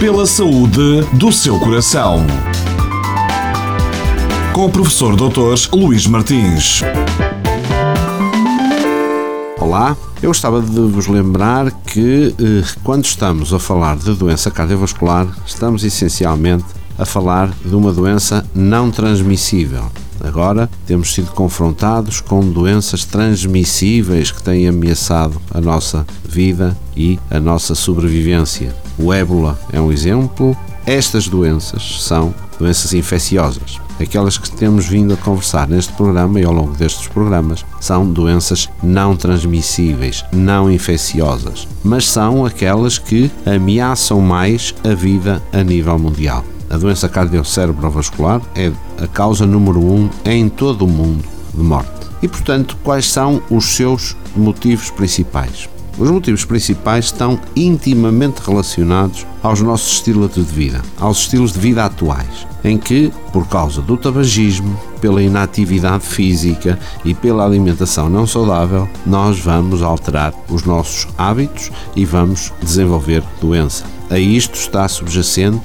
Pela saúde do seu coração. Com o professor Dr. Luís Martins. Olá, eu gostava de vos lembrar que eh, quando estamos a falar de doença cardiovascular, estamos essencialmente a falar de uma doença não transmissível. Agora temos sido confrontados com doenças transmissíveis que têm ameaçado a nossa vida e a nossa sobrevivência. O ébola é um exemplo. Estas doenças são doenças infecciosas. Aquelas que temos vindo a conversar neste programa e ao longo destes programas são doenças não transmissíveis, não infecciosas, mas são aquelas que ameaçam mais a vida a nível mundial. A doença cardiocérebrovascular é a causa número um em todo o mundo de morte. E, portanto, quais são os seus motivos principais? Os motivos principais estão intimamente relacionados aos nossos estilos de vida, aos estilos de vida atuais, em que, por causa do tabagismo, pela inatividade física e pela alimentação não saudável, nós vamos alterar os nossos hábitos e vamos desenvolver doença. A isto está subjacente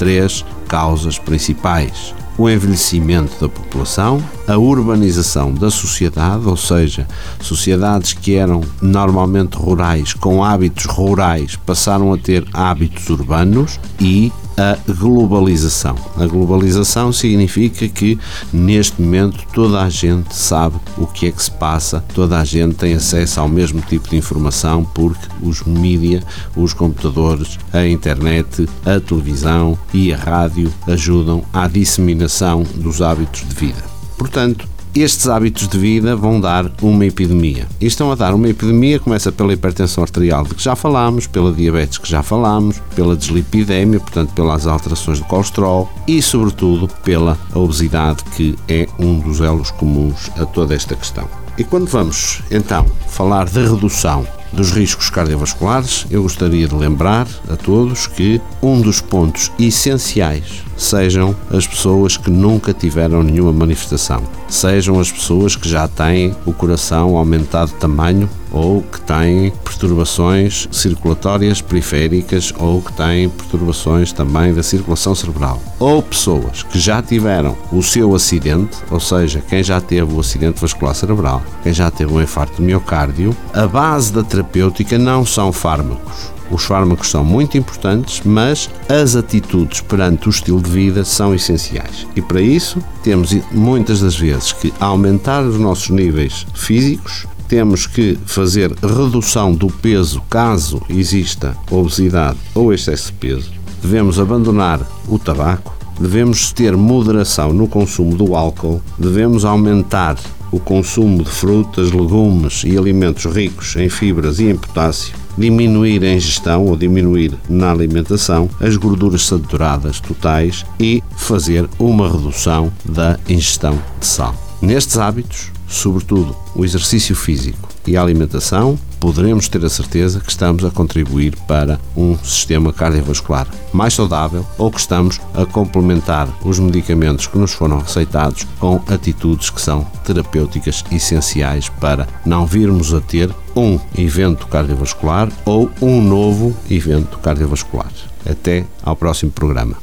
três causas principais: o envelhecimento da população, a urbanização da sociedade, ou seja, sociedades que eram normalmente rurais, com hábitos rurais, passaram a ter hábitos urbanos e a globalização. A globalização significa que neste momento toda a gente sabe o que é que se passa, toda a gente tem acesso ao mesmo tipo de informação porque os mídia, os computadores, a internet, a televisão e a rádio ajudam à disseminação dos hábitos de vida. Portanto, estes hábitos de vida vão dar uma epidemia. E estão a dar uma epidemia, começa pela hipertensão arterial de que já falámos, pela diabetes que já falámos, pela deslipidemia, portanto pelas alterações do colesterol e, sobretudo, pela obesidade, que é um dos elos comuns a toda esta questão. E quando vamos, então, falar de redução dos riscos cardiovasculares, eu gostaria de lembrar a todos que um dos pontos essenciais sejam as pessoas que nunca tiveram nenhuma manifestação, sejam as pessoas que já têm o coração aumentado de tamanho ou que têm perturbações circulatórias periféricas ou que têm perturbações também da circulação cerebral, ou pessoas que já tiveram o seu acidente, ou seja, quem já teve o acidente vascular cerebral, quem já teve um infarto de miocárdio, a base da terapêutica não são fármacos os fármacos são muito importantes, mas as atitudes perante o estilo de vida são essenciais. E para isso, temos muitas das vezes que aumentar os nossos níveis físicos, temos que fazer redução do peso caso exista obesidade ou excesso de peso, devemos abandonar o tabaco, devemos ter moderação no consumo do álcool, devemos aumentar o consumo de frutas, legumes e alimentos ricos em fibras e em potássio, diminuir a ingestão ou diminuir na alimentação as gorduras saturadas totais e fazer uma redução da ingestão de sal. Nestes hábitos, sobretudo o exercício físico e a alimentação, poderemos ter a certeza que estamos a contribuir para um sistema cardiovascular mais saudável ou que estamos a complementar os medicamentos que nos foram receitados com atitudes que são terapêuticas essenciais para não virmos a ter um evento cardiovascular ou um novo evento cardiovascular. Até ao próximo programa.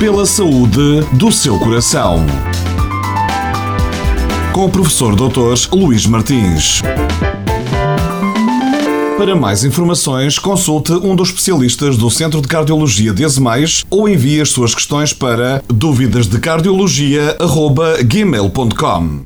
Pela saúde do seu coração com o professor Dr. Luís Martins. Para mais informações, consulte um dos especialistas do Centro de Cardiologia de Azemais ou envie as suas questões para dúvidasdecardiologia.gmail.com